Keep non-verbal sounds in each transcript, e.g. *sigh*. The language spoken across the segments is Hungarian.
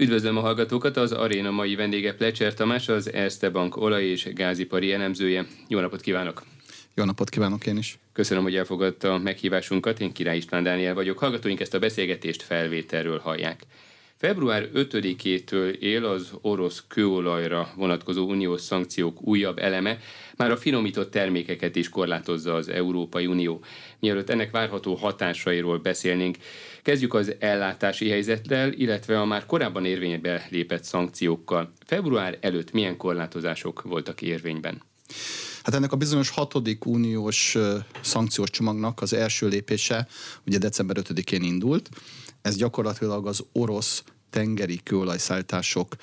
Üdvözlöm a hallgatókat, az aréna mai vendége Plecser Tamás, az Erste Bank olaj- és gázipari elemzője. Jó napot kívánok! Jó napot kívánok én is! Köszönöm, hogy elfogadta a meghívásunkat. Én Király István Dániel vagyok. Hallgatóink ezt a beszélgetést felvételről hallják. Február 5-től él az orosz kőolajra vonatkozó uniós szankciók újabb eleme, már a finomított termékeket is korlátozza az Európai Unió. Mielőtt ennek várható hatásairól beszélnénk, kezdjük az ellátási helyzettel, illetve a már korábban érvénybe lépett szankciókkal. Február előtt milyen korlátozások voltak érvényben? Hát ennek a bizonyos hatodik uniós szankciós csomagnak az első lépése ugye december 5-én indult. Ez gyakorlatilag az orosz tengeri kőolajszállítások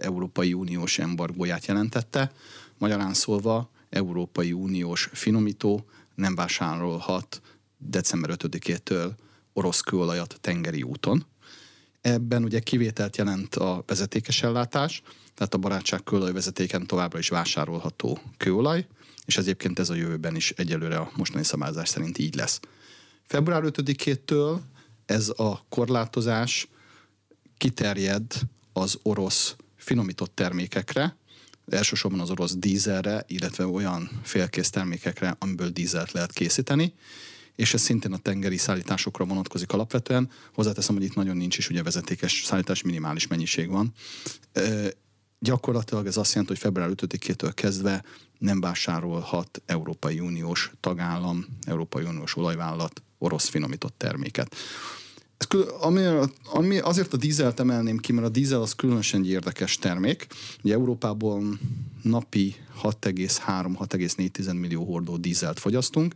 Európai Uniós embargóját jelentette. Magyarán szólva Európai Uniós finomító nem vásárolhat december 5-től orosz kőolajat tengeri úton. Ebben ugye kivételt jelent a vezetékes ellátás, tehát a barátság kőolaj vezetéken továbbra is vásárolható kőolaj, és ez egyébként ez a jövőben is egyelőre a mostani szabályozás szerint így lesz. Február 5-től ez a korlátozás kiterjed az orosz finomított termékekre, elsősorban az orosz dízelre, illetve olyan félkész termékekre, amiből dízelt lehet készíteni, és ez szintén a tengeri szállításokra vonatkozik alapvetően. Hozzáteszem, hogy itt nagyon nincs is ugye vezetékes szállítás, minimális mennyiség van. E, gyakorlatilag ez azt jelenti, hogy február 5-től kezdve nem vásárolhat Európai Uniós tagállam, Európai Uniós olajvállalat orosz finomított terméket. Ez, ami, ami azért a dízelt emelném ki, mert a dízel az különösen egy érdekes termék. Ugye Európából napi 6,3-6,4 millió hordó dízelt fogyasztunk,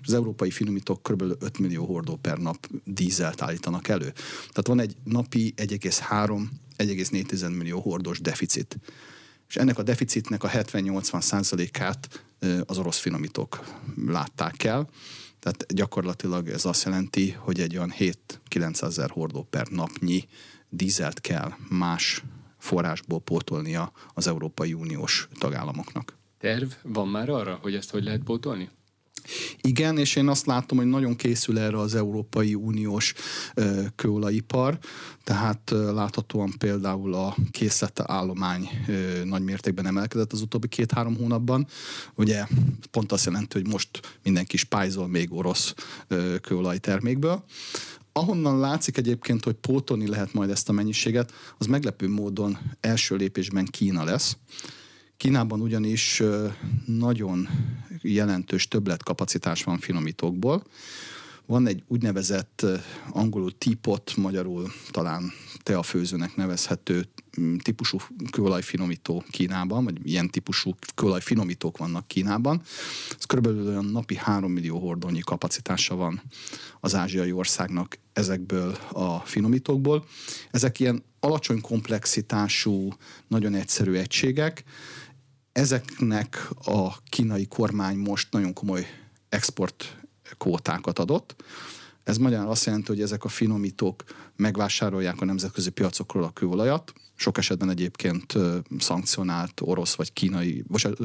és az európai finomítók kb. 5 millió hordó per nap dízelt állítanak elő. Tehát van egy napi 1,3-1,4 millió hordós deficit. És ennek a deficitnek a 70-80 százalékát az orosz finomítók látták el tehát gyakorlatilag ez azt jelenti, hogy egy olyan 7-900 ezer hordó per napnyi dízelt kell más forrásból pótolnia az Európai Uniós tagállamoknak. Terv van már arra, hogy ezt hogy lehet pótolni? Igen, és én azt látom, hogy nagyon készül erre az Európai Uniós kőolajipar, tehát láthatóan például a készlete állomány nagy mértékben emelkedett az utóbbi két-három hónapban. Ugye pont azt jelenti, hogy most mindenki spájzol még orosz kőolajtermékből. Ahonnan látszik egyébként, hogy pótolni lehet majd ezt a mennyiséget, az meglepő módon első lépésben Kína lesz. Kínában ugyanis nagyon jelentős többletkapacitás van finomítókból. Van egy úgynevezett angolul típot, magyarul talán teafőzőnek nevezhető típusú kőolajfinomító Kínában, vagy ilyen típusú kőolajfinomítók vannak Kínában. Ez körülbelül olyan napi 3 millió hordónyi kapacitása van az ázsiai országnak ezekből a finomítókból. Ezek ilyen alacsony komplexitású, nagyon egyszerű egységek, Ezeknek a kínai kormány most nagyon komoly export kvótákat adott. Ez magyarán azt jelenti, hogy ezek a finomítók megvásárolják a nemzetközi piacokról a kőolajat, sok esetben egyébként szankcionált orosz vagy kínai, vagy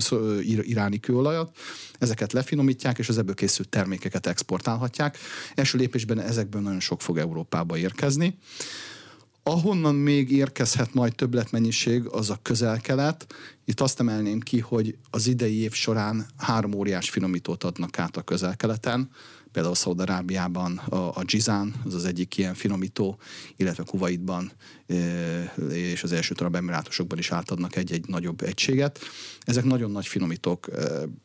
iráni kőolajat, ezeket lefinomítják, és az ebből készült termékeket exportálhatják. Első lépésben ezekből nagyon sok fog Európába érkezni. Ahonnan még érkezhet majd többletmennyiség, az a közel-kelet. Itt azt emelném ki, hogy az idei év során három óriás finomítót adnak át a közel-keleten például Szaudarábiában a, a Gizán, az az egyik ilyen finomító, illetve Kuwaitban és az első arab emirátusokban is átadnak egy-egy nagyobb egységet. Ezek nagyon nagy finomítók,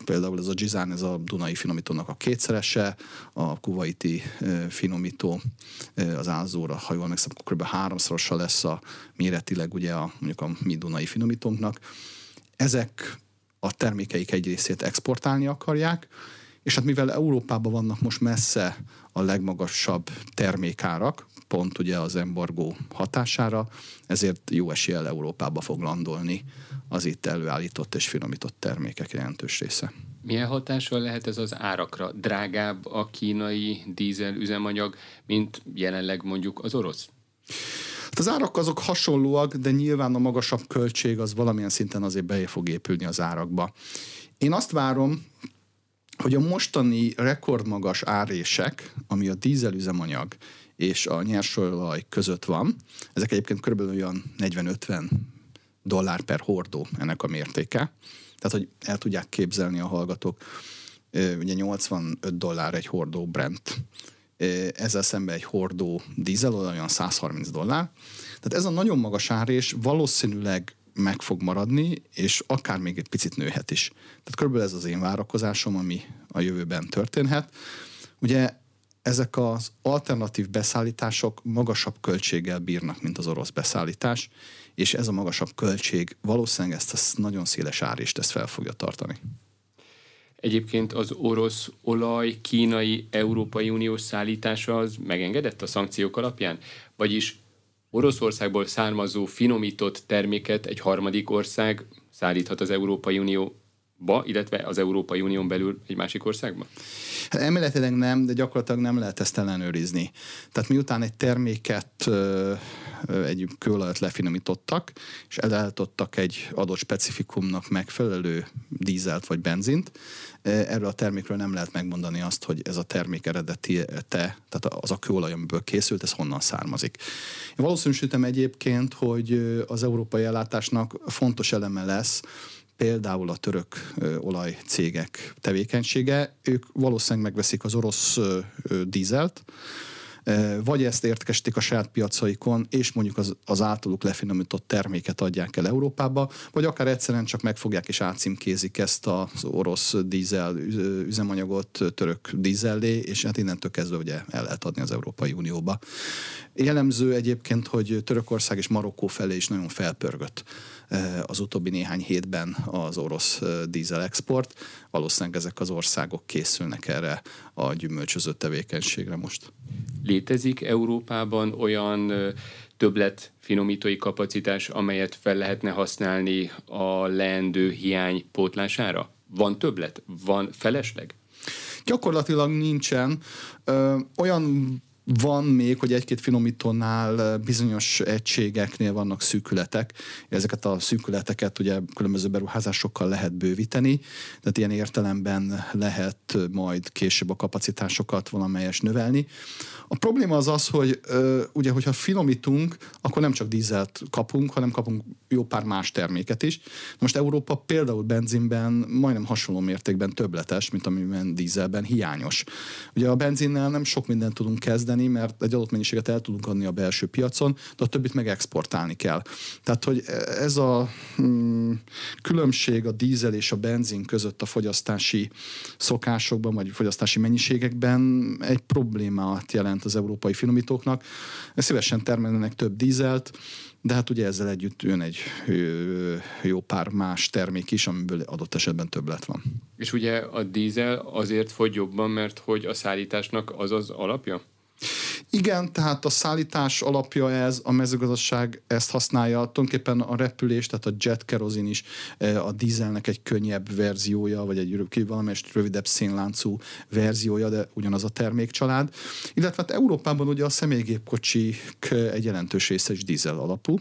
például ez a Gizán, ez a Dunai finomítónak a kétszerese, a kuwaiti finomító az Ázóra, ha jól megszem, kb. háromszorosa lesz a méretileg ugye a, mondjuk a mi Dunai finomítónknak. Ezek a termékeik egy részét exportálni akarják, és hát mivel Európában vannak most messze a legmagasabb termékárak, pont ugye az embargó hatására, ezért jó eséllyel Európába fog landolni az itt előállított és finomított termékek jelentős része. Milyen hatással lehet ez az árakra? Drágább a kínai dízel üzemanyag, mint jelenleg mondjuk az orosz? Hát az árak azok hasonlóak, de nyilván a magasabb költség az valamilyen szinten azért be fog épülni az árakba. Én azt várom, hogy a mostani rekordmagas árések, ami a dízelüzemanyag és a nyersolaj között van. Ezek egyébként kb. olyan 40-50 dollár per hordó ennek a mértéke. Tehát, hogy el tudják képzelni a hallgatók, ugye 85 dollár egy hordó Brent, ezzel szemben egy hordó dízel olyan 130 dollár. Tehát ez a nagyon magas ár, és valószínűleg meg fog maradni, és akár még egy picit nőhet is. Tehát körülbelül ez az én várakozásom, ami a jövőben történhet. Ugye ezek az alternatív beszállítások magasabb költséggel bírnak, mint az orosz beszállítás, és ez a magasabb költség valószínűleg ezt a nagyon széles árést ezt fel fogja tartani. Egyébként az orosz olaj kínai Európai Uniós szállítása az megengedett a szankciók alapján? Vagyis Oroszországból származó finomított terméket egy harmadik ország szállíthat az Európai Unióba, illetve az Európai Unión belül egy másik országba? Hát emeletileg nem, de gyakorlatilag nem lehet ezt ellenőrizni. Tehát miután egy terméket egy kőolajat lefinomítottak, és elállítottak egy adott specifikumnak megfelelő dízelt vagy benzint, erről a termékről nem lehet megmondani azt, hogy ez a termék eredeti te, tehát az a kőolaj, amiből készült, ez honnan származik. Én valószínűsítem egyébként, hogy az európai ellátásnak fontos eleme lesz, például a török olajcégek tevékenysége, ők valószínűleg megveszik az orosz dízelt, vagy ezt értekesítik a saját piacaikon, és mondjuk az, az általuk lefinomított terméket adják el Európába, vagy akár egyszerűen csak megfogják és átcímkézik ezt az orosz dízel üzemanyagot török dízellé, és hát innentől kezdve ugye el lehet adni az Európai Unióba. Jellemző egyébként, hogy Törökország és Marokkó felé is nagyon felpörgött az utóbbi néhány hétben az orosz dízel export. Valószínűleg ezek az országok készülnek erre a gyümölcsöző tevékenységre most. Létezik Európában olyan többlet finomítói kapacitás, amelyet fel lehetne használni a leendő hiány pótlására? Van többlet? Van felesleg? Gyakorlatilag nincsen. Ö, olyan van még, hogy egy-két finomítónál bizonyos egységeknél vannak szűkületek. Ezeket a szűkületeket ugye különböző beruházásokkal lehet bővíteni, tehát ilyen értelemben lehet majd később a kapacitásokat valamelyes növelni. A probléma az az, hogy ugye, hogyha finomítunk, akkor nem csak dízelt kapunk, hanem kapunk jó pár más terméket is. Most Európa például benzinben majdnem hasonló mértékben többletes, mint amiben dízelben hiányos. Ugye a benzinnel nem sok mindent tudunk kezdeni, mert egy adott mennyiséget el tudunk adni a belső piacon, de a többit meg exportálni kell. Tehát, hogy ez a mm, különbség a dízel és a benzin között a fogyasztási szokásokban, vagy fogyasztási mennyiségekben egy problémát jelent az európai finomítóknak. Szívesen termelnek több dízelt, de hát ugye ezzel együtt jön egy jó pár más termék is, amiből adott esetben többlet van. És ugye a dízel azért fogy jobban, mert hogy a szállításnak az az alapja? Igen, tehát a szállítás alapja ez, a mezőgazdaság ezt használja, tulajdonképpen a repülés, tehát a jet kerozin is e, a dízelnek egy könnyebb verziója, vagy egy valamelyest rövidebb szénláncú verziója, de ugyanaz a termékcsalád. Illetve hát Európában ugye a személygépkocsik egy jelentős része is dízel alapú,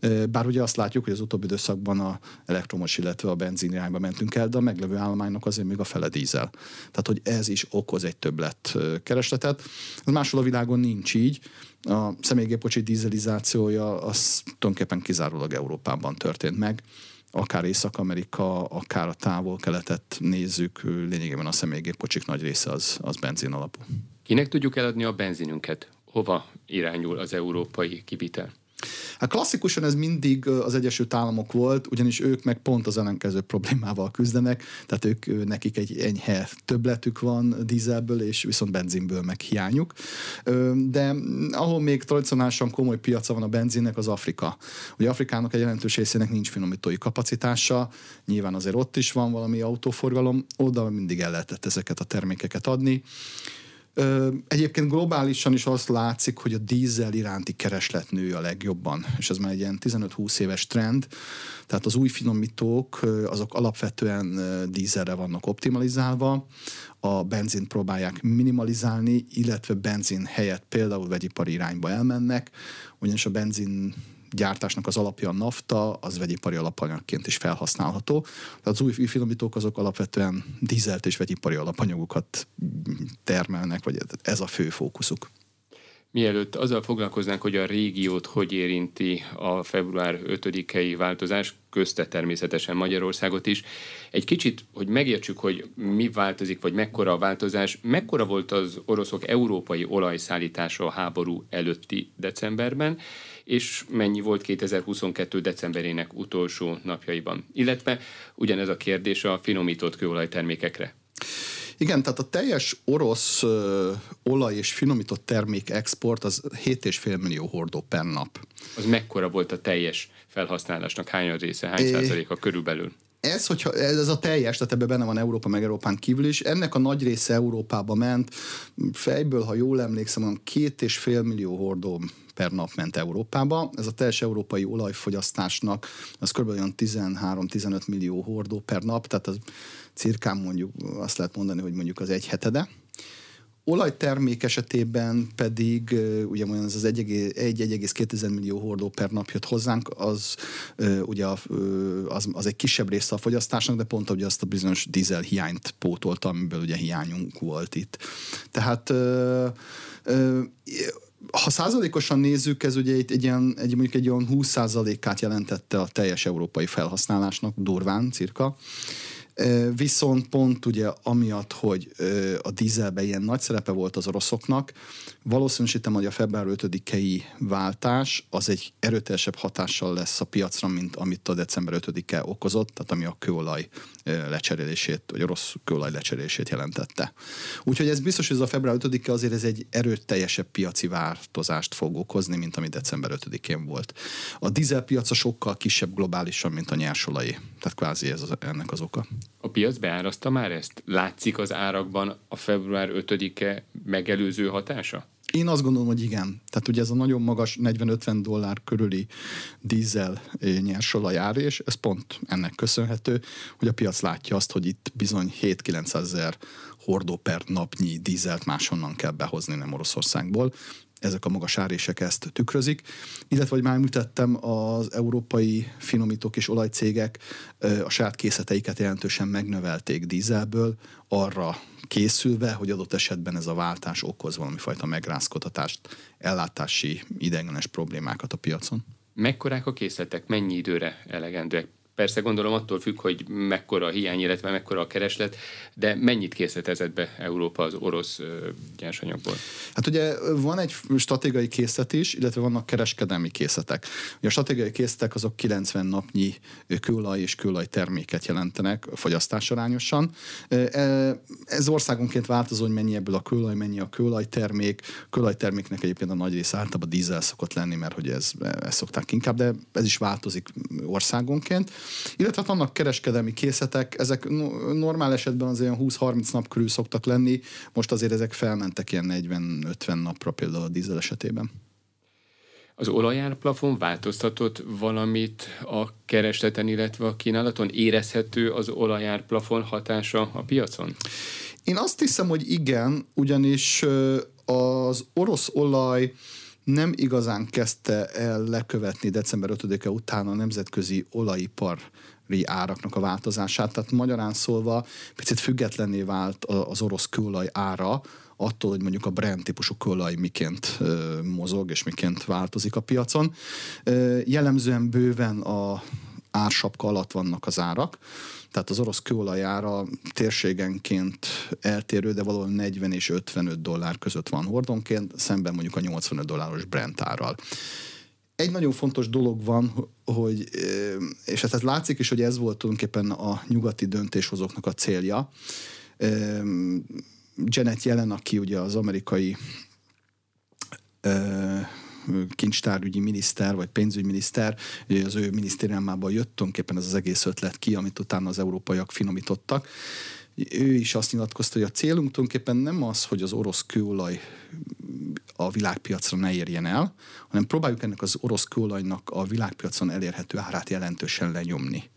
e, bár ugye azt látjuk, hogy az utóbbi időszakban a elektromos, illetve a benzin irányba mentünk el, de a meglevő állománynak azért még a fele dízel. Tehát, hogy ez is okoz egy többlet keresletet. Ez máshol a világon nincs így. A személygépkocsi dízelizációja az tulajdonképpen kizárólag Európában történt meg akár Észak-Amerika, akár a távol-keletet nézzük, lényegében a személygépkocsik nagy része az, az benzin alapú. Kinek tudjuk eladni a benzinünket? Hova irányul az európai kivitel? Hát klasszikusan ez mindig az Egyesült Államok volt, ugyanis ők meg pont az ellenkező problémával küzdenek, tehát ők nekik egy enyhe többletük van dízelből, és viszont benzinből meg hiányuk. De ahol még tradicionálisan komoly piaca van a benzinnek, az Afrika. Ugye Afrikának egy jelentős részének nincs finomítói kapacitása, nyilván azért ott is van valami autóforgalom, oda mindig el lehetett ezeket a termékeket adni. Egyébként globálisan is azt látszik, hogy a dízel iránti kereslet nő a legjobban, és ez már egy ilyen 15-20 éves trend, tehát az új finomítók azok alapvetően dízelre vannak optimalizálva, a benzint próbálják minimalizálni, illetve benzin helyett például vegyipari irányba elmennek, ugyanis a benzin gyártásnak az alapja a nafta, az vegyipari alapanyagként is felhasználható. Tehát az új finomítók azok alapvetően dízelt és vegyipari alapanyagokat termelnek, vagy ez a fő fókuszuk. Mielőtt azzal foglalkoznánk, hogy a régiót hogy érinti a február 5-i változás, közte természetesen Magyarországot is, egy kicsit, hogy megértsük, hogy mi változik, vagy mekkora a változás, mekkora volt az oroszok európai olajszállítása a háború előtti decemberben, és mennyi volt 2022. decemberének utolsó napjaiban. Illetve ugyanez a kérdés a finomított kőolajtermékekre. Igen, tehát a teljes orosz ö, olaj és finomított termék export az 7,5 millió hordó per nap. Az mekkora volt a teljes felhasználásnak? Hány része? Hány é... százaléka körülbelül? ez, hogyha, ez a teljes, tehát ebben benne van Európa meg Európán kívül is, ennek a nagy része Európába ment, fejből, ha jól emlékszem, olyan két és fél millió hordó per nap ment Európába. Ez a teljes európai olajfogyasztásnak, az kb. olyan 13-15 millió hordó per nap, tehát az cirkán mondjuk azt lehet mondani, hogy mondjuk az egy hetede. Olajtermék esetében pedig ugye olyan az 1,2 millió hordó per nap jött hozzánk, az ugye az, az egy kisebb része a fogyasztásnak, de pont ugye azt a bizonyos dízel hiányt pótolta, amiből ugye hiányunk volt itt. Tehát ha százalékosan nézzük, ez ugye egy, egy, ilyen, egy mondjuk egy olyan 20 százalékát jelentette a teljes európai felhasználásnak, durván cirka. Viszont pont ugye amiatt, hogy a dízelben ilyen nagy szerepe volt az oroszoknak, valószínűsítem, hogy a február 5-i váltás az egy erőteljesebb hatással lesz a piacra, mint amit a december 5-e okozott, tehát ami a kőolaj lecserélését, vagy orosz kőolaj lecserélését jelentette. Úgyhogy ez biztos, hogy ez a február 5-e azért ez egy erőteljesebb piaci változást fog okozni, mint ami december 5-én volt. A dízelpiaca sokkal kisebb globálisan, mint a nyersolai. Tehát kvázi ez az, ennek az oka. A piac beárazta már ezt? Látszik az árakban a február 5-e megelőző hatása? Én azt gondolom, hogy igen. Tehát ugye ez a nagyon magas 40-50 dollár körüli dízel eh, nyersolaj ár, és ez pont ennek köszönhető, hogy a piac látja azt, hogy itt bizony 7-900 ezer hordó per napnyi dízelt máshonnan kell behozni, nem Oroszországból ezek a magas árések ezt tükrözik. Illetve, hogy már említettem, az európai finomítók és olajcégek a saját készleteiket jelentősen megnövelték dízelből, arra készülve, hogy adott esetben ez a váltás okoz valami fajta megrázkodatást, ellátási ideiglenes problémákat a piacon. Mekkorák a készletek? Mennyi időre elegendőek? Persze gondolom attól függ, hogy mekkora a hiány, illetve mekkora a kereslet, de mennyit készletezett be Európa az orosz nyersanyagból? Hát ugye van egy stratégiai készlet is, illetve vannak kereskedelmi készletek. Ugye a stratégiai készletek azok 90 napnyi kőolaj és kőolaj terméket jelentenek fogyasztásarányosan. E, ez országonként változó, hogy mennyi ebből a kőolaj, mennyi a kőolaj termék. Kőolaj terméknek egyébként a nagy része általában dízel szokott lenni, mert hogy ez, ez szokták inkább, de ez is változik országonként. Illetve vannak hát kereskedelmi készletek, ezek normál esetben az olyan 20-30 nap körül szoktak lenni, most azért ezek felmentek ilyen 40-50 napra például a dízel esetében. Az olajárplafon változtatott valamit a keresleten, illetve a kínálaton? Érezhető az olajárplafon hatása a piacon? Én azt hiszem, hogy igen, ugyanis az orosz olaj nem igazán kezdte el lekövetni december 5-e után a nemzetközi olajipari áraknak a változását. Tehát magyarán szólva picit függetlenné vált az orosz kőolaj ára, attól, hogy mondjuk a brand típusú kőolaj miként mozog és miként változik a piacon. Jellemzően bőven a ársapka alatt vannak az árak, tehát az orosz kőolajára térségenként eltérő, de valahol 40 és 55 dollár között van hordonként, szemben mondjuk a 85 dolláros Brent árral. Egy nagyon fontos dolog van, hogy, és ez látszik is, hogy ez volt tulajdonképpen a nyugati döntéshozóknak a célja. Janet Yellen, aki ugye az amerikai kincstárügyi miniszter, vagy pénzügyminiszter, az ő minisztériumában jött tulajdonképpen ez az egész ötlet ki, amit utána az európaiak finomítottak. Ő is azt nyilatkozta, hogy a célunk tulajdonképpen nem az, hogy az orosz kőolaj a világpiacra ne érjen el, hanem próbáljuk ennek az orosz kőolajnak a világpiacon elérhető árát jelentősen lenyomni.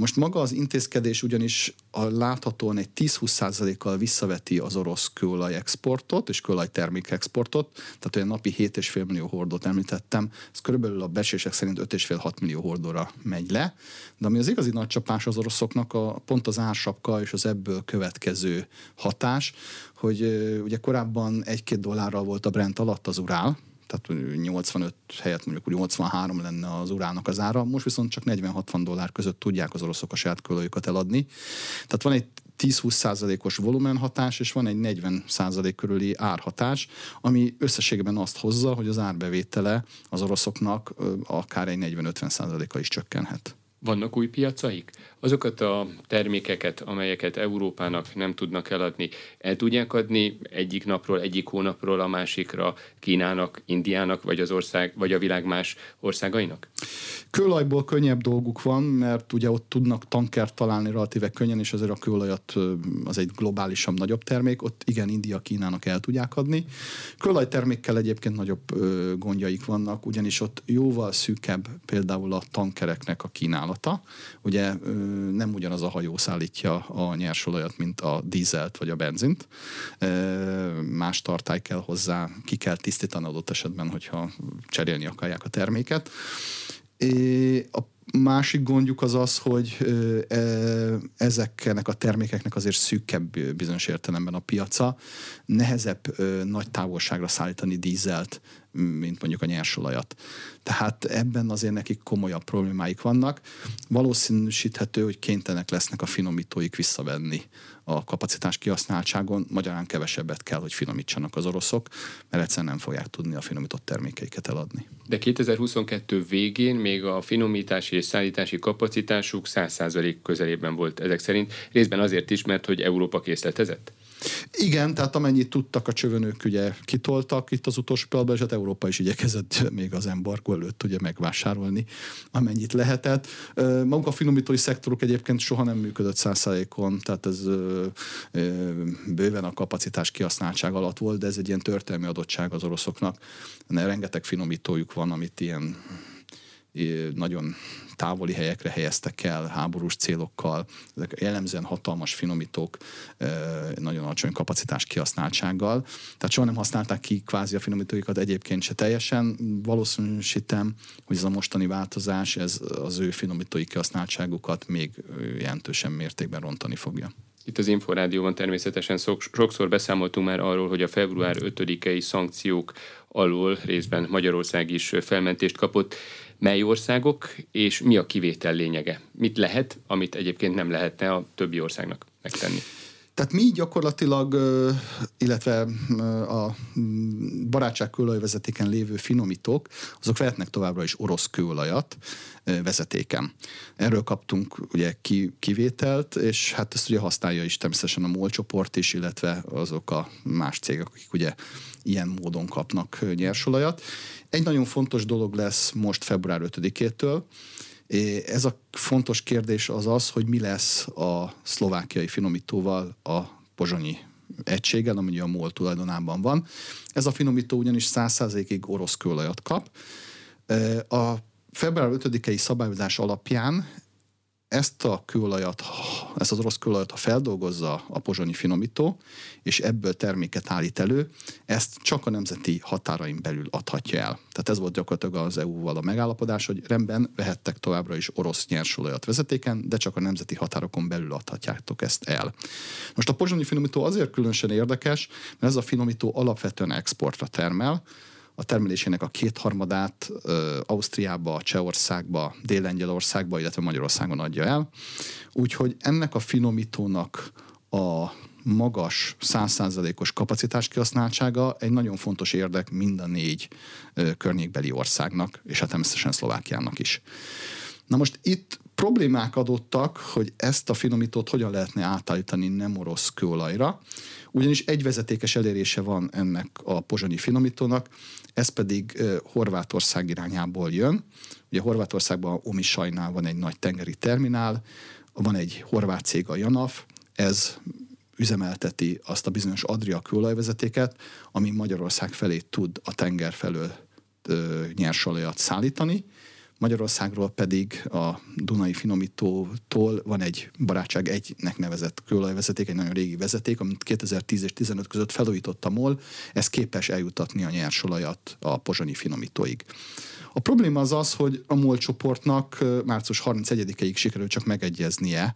Most maga az intézkedés ugyanis a láthatóan egy 10-20%-kal visszaveti az orosz kőolaj exportot és kőolaj termék exportot, tehát olyan napi 7,5 millió hordót említettem, ez körülbelül a besések szerint 5,5-6 millió hordóra megy le, de ami az igazi nagy csapás az oroszoknak a, pont az ársapka és az ebből következő hatás, hogy ugye korábban 1-2 dollárral volt a Brent alatt az urál, tehát 85 helyett mondjuk 83 lenne az urának az ára, most viszont csak 40-60 dollár között tudják az oroszok a saját kőolajukat eladni. Tehát van egy 10-20 százalékos volumenhatás, és van egy 40 százalék körüli árhatás, ami összességében azt hozza, hogy az árbevétele az oroszoknak akár egy 40-50 százaléka is csökkenhet. Vannak új piacaik? Azokat a termékeket, amelyeket Európának nem tudnak eladni, el tudják adni egyik napról, egyik hónapról a másikra Kínának, Indiának, vagy az ország, vagy a világ más országainak? Kőolajból könnyebb dolguk van, mert ugye ott tudnak tankert találni relatíve könnyen, és azért a kőolajat az egy globálisabb, nagyobb termék, ott igen, India, Kínának el tudják adni. Kőolaj termékkel egyébként nagyobb gondjaik vannak, ugyanis ott jóval szűkebb például a tankereknek a kínálata. Ugye nem ugyanaz a hajó szállítja a nyersolajat, mint a dízelt vagy a benzint. Más tartály kell hozzá, ki kell tisztítani adott esetben, hogyha cserélni akarják a terméket. A másik gondjuk az az, hogy e, ezeknek a termékeknek azért szűkebb bizonyos értelemben a piaca. Nehezebb nagy távolságra szállítani dízelt, mint mondjuk a nyersolajat. Tehát ebben azért nekik komolyabb problémáik vannak. Valószínűsíthető, hogy kénytelenek lesznek a finomítóik visszavenni a kapacitás kihasználtságon, magyarán kevesebbet kell, hogy finomítsanak az oroszok, mert egyszerűen nem fogják tudni a finomított termékeiket eladni. De 2022 végén még a finomítási és szállítási kapacitásuk 100% közelében volt ezek szerint, részben azért is, mert hogy Európa készletezett? Igen, tehát amennyit tudtak a csövönök, ugye kitoltak itt az utolsó pillanatban, és hát Európa is igyekezett még az embargo előtt ugye megvásárolni, amennyit lehetett. Maguk a finomítói szektorok egyébként soha nem működött százszázalékon, tehát ez bőven a kapacitás kihasználtság alatt volt, de ez egy ilyen történelmi adottság az oroszoknak. Rengeteg finomítójuk van, amit ilyen nagyon távoli helyekre helyeztek el háborús célokkal. Ezek jellemzően hatalmas finomítók, nagyon alacsony kapacitás kihasználtsággal. Tehát soha nem használták ki kvázi a finomítóikat egyébként se teljesen. Valószínűsítem, hogy ez a mostani változás, ez az ő finomítói kihasználtságukat még jelentősen mértékben rontani fogja. Itt az Inforádióban természetesen sokszor beszámoltunk már arról, hogy a február 5-i szankciók alól részben Magyarország is felmentést kapott mely országok, és mi a kivétel lényege? Mit lehet, amit egyébként nem lehetne a többi országnak megtenni? Tehát mi gyakorlatilag, illetve a barátság kőolajvezetéken lévő finomítók, azok vehetnek továbbra is orosz kőolajat vezetéken. Erről kaptunk ugye kivételt, és hát ezt ugye használja is természetesen a MOL csoport is, illetve azok a más cégek, akik ugye ilyen módon kapnak nyersolajat. Egy nagyon fontos dolog lesz most február 5-től, ez a fontos kérdés az az, hogy mi lesz a szlovákiai finomítóval a pozsonyi egységgel, ami a MOL tulajdonában van. Ez a finomító ugyanis 100%-ig orosz kőolajat kap. A február 5-i szabályozás alapján ezt a kőolajat, ezt az orosz kőolajat, ha feldolgozza a pozsonyi finomító, és ebből terméket állít elő, ezt csak a nemzeti határain belül adhatja el. Tehát ez volt gyakorlatilag az EU-val a megállapodás, hogy rendben vehettek továbbra is orosz nyersolajat vezetéken, de csak a nemzeti határokon belül adhatjátok ezt el. Most a pozsonyi finomító azért különösen érdekes, mert ez a finomító alapvetően exportra termel, a termelésének a kétharmadát Ausztriába, Csehországba, Dél-Lengyelországba, illetve Magyarországon adja el. Úgyhogy ennek a finomítónak a magas, százszázalékos kapacitás kihasználtsága egy nagyon fontos érdek mind a négy környékbeli országnak, és hát természetesen Szlovákiának is. Na most itt problémák adottak, hogy ezt a finomítót hogyan lehetne átállítani nem orosz kőolajra, ugyanis egy vezetékes elérése van ennek a pozsonyi finomítónak, ez pedig Horvátország irányából jön. Ugye Horvátországban Omisajnál van egy nagy tengeri terminál, van egy horvát cég, a Janaf, ez üzemelteti azt a bizonyos Adria kőolajvezetéket, ami Magyarország felé tud a tenger felől nyersolajat szállítani, Magyarországról pedig a Dunai Finomítótól van egy barátság egynek nevezett kőolajvezeték, egy nagyon régi vezeték, amit 2010 és 15 között felújított a MOL, ez képes eljutatni a nyersolajat a pozsonyi finomítóig. A probléma az az, hogy a MOL csoportnak március 31-ig sikerült csak megegyeznie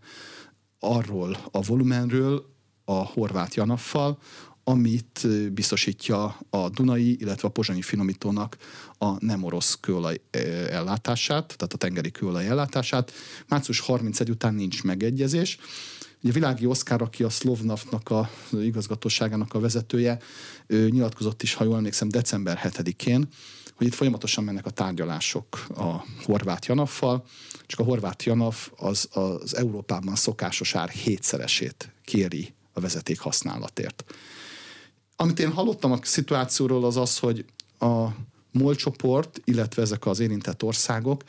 arról a volumenről a horvát Janaffal, amit biztosítja a Dunai, illetve a Pozsonyi finomítónak a nem orosz kőolaj ellátását, tehát a tengeri kőolaj ellátását. Március 31 után nincs megegyezés. Ugye Világi Oszkár, aki a Szlovnaftnak a igazgatóságának a vezetője, ő nyilatkozott is, ha jól emlékszem, december 7-én, hogy itt folyamatosan mennek a tárgyalások a horvát Janaffal, csak a horvát Janaf az, az Európában szokásos ár hétszeresét kéri a vezeték használatért. Amit én hallottam a szituációról az az, hogy a MOL csoport, illetve ezek az érintett országok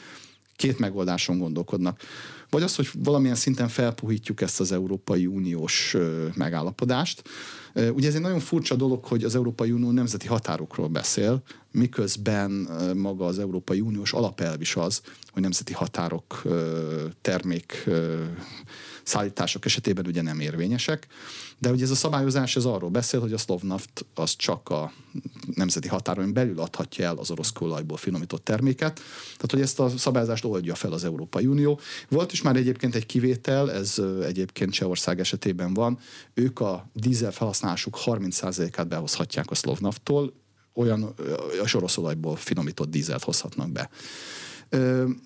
két megoldáson gondolkodnak. Vagy az, hogy valamilyen szinten felpuhítjuk ezt az Európai Uniós megállapodást. Ugye ez egy nagyon furcsa dolog, hogy az Európai Unió nemzeti határokról beszél, miközben maga az Európai Uniós alapelv is az, hogy nemzeti határok termék szállítások esetében ugye nem érvényesek, de ugye ez a szabályozás ez arról beszél, hogy a Slovnaft az csak a nemzeti határon belül adhatja el az orosz kőolajból finomított terméket, tehát hogy ezt a szabályozást oldja fel az Európai Unió. Volt is már egyébként egy kivétel, ez egyébként Csehország esetében van, ők a dízel felhasználásuk 30%-át behozhatják a Slovnafttól, olyan a soroszolajból finomított dízelt hozhatnak be.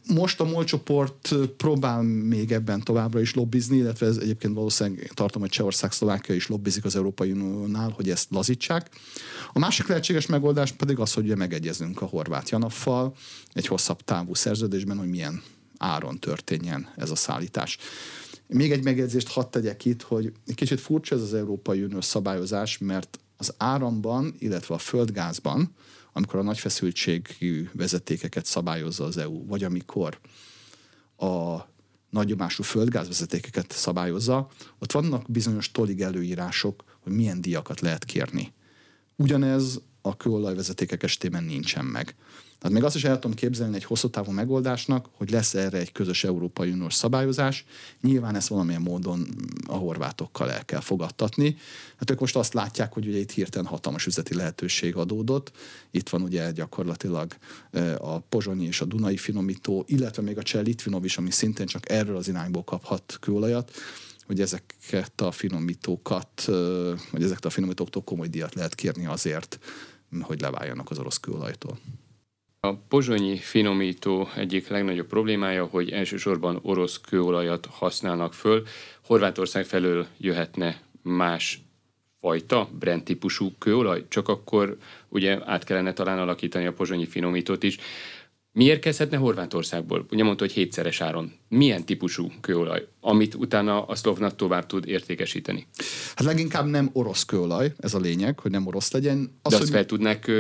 Most a MOL csoport próbál még ebben továbbra is lobbizni, illetve ez egyébként valószínűleg tartom, hogy Csehország, Szlovákia is lobbizik az Európai Uniónál, hogy ezt lazítsák. A másik lehetséges megoldás pedig az, hogy ugye megegyezünk a horvát Janaffal egy hosszabb távú szerződésben, hogy milyen áron történjen ez a szállítás. Még egy megjegyzést hadd tegyek itt, hogy egy kicsit furcsa ez az Európai Uniós szabályozás, mert az áramban, illetve a földgázban amikor a nagy feszültségű vezetékeket szabályozza az EU, vagy amikor a nagyomású földgázvezetékeket szabályozza, ott vannak bizonyos tolig előírások, hogy milyen díjakat lehet kérni. Ugyanez a kőolajvezetékek esetében nincsen meg. Tehát még azt is el tudom képzelni egy hosszú távú megoldásnak, hogy lesz erre egy közös Európai Uniós szabályozás. Nyilván ezt valamilyen módon a horvátokkal el kell fogadtatni. Hát ők most azt látják, hogy ugye itt hirtelen hatalmas üzleti lehetőség adódott. Itt van ugye gyakorlatilag a pozsonyi és a dunai finomító, illetve még a cseh Litvinov is, ami szintén csak erről az irányból kaphat kőolajat hogy ezeket a finomítókat, vagy ezeket a finomítóktól komoly díjat lehet kérni azért, hogy leváljanak az orosz kőolajtól. A pozsonyi finomító egyik legnagyobb problémája, hogy elsősorban orosz kőolajat használnak föl. Horvátország felől jöhetne más fajta, Brent típusú kőolaj, csak akkor ugye át kellene talán alakítani a pozsonyi finomítót is. Mi érkezhetne Horvátországból? Ugye mondta, hogy hétszeres áron. Milyen típusú kőolaj, amit utána a Szlovnat tovább tud értékesíteni? Hát leginkább nem orosz kőolaj, ez a lényeg, hogy nem orosz legyen. Az, De azt hogy... fel tudnák,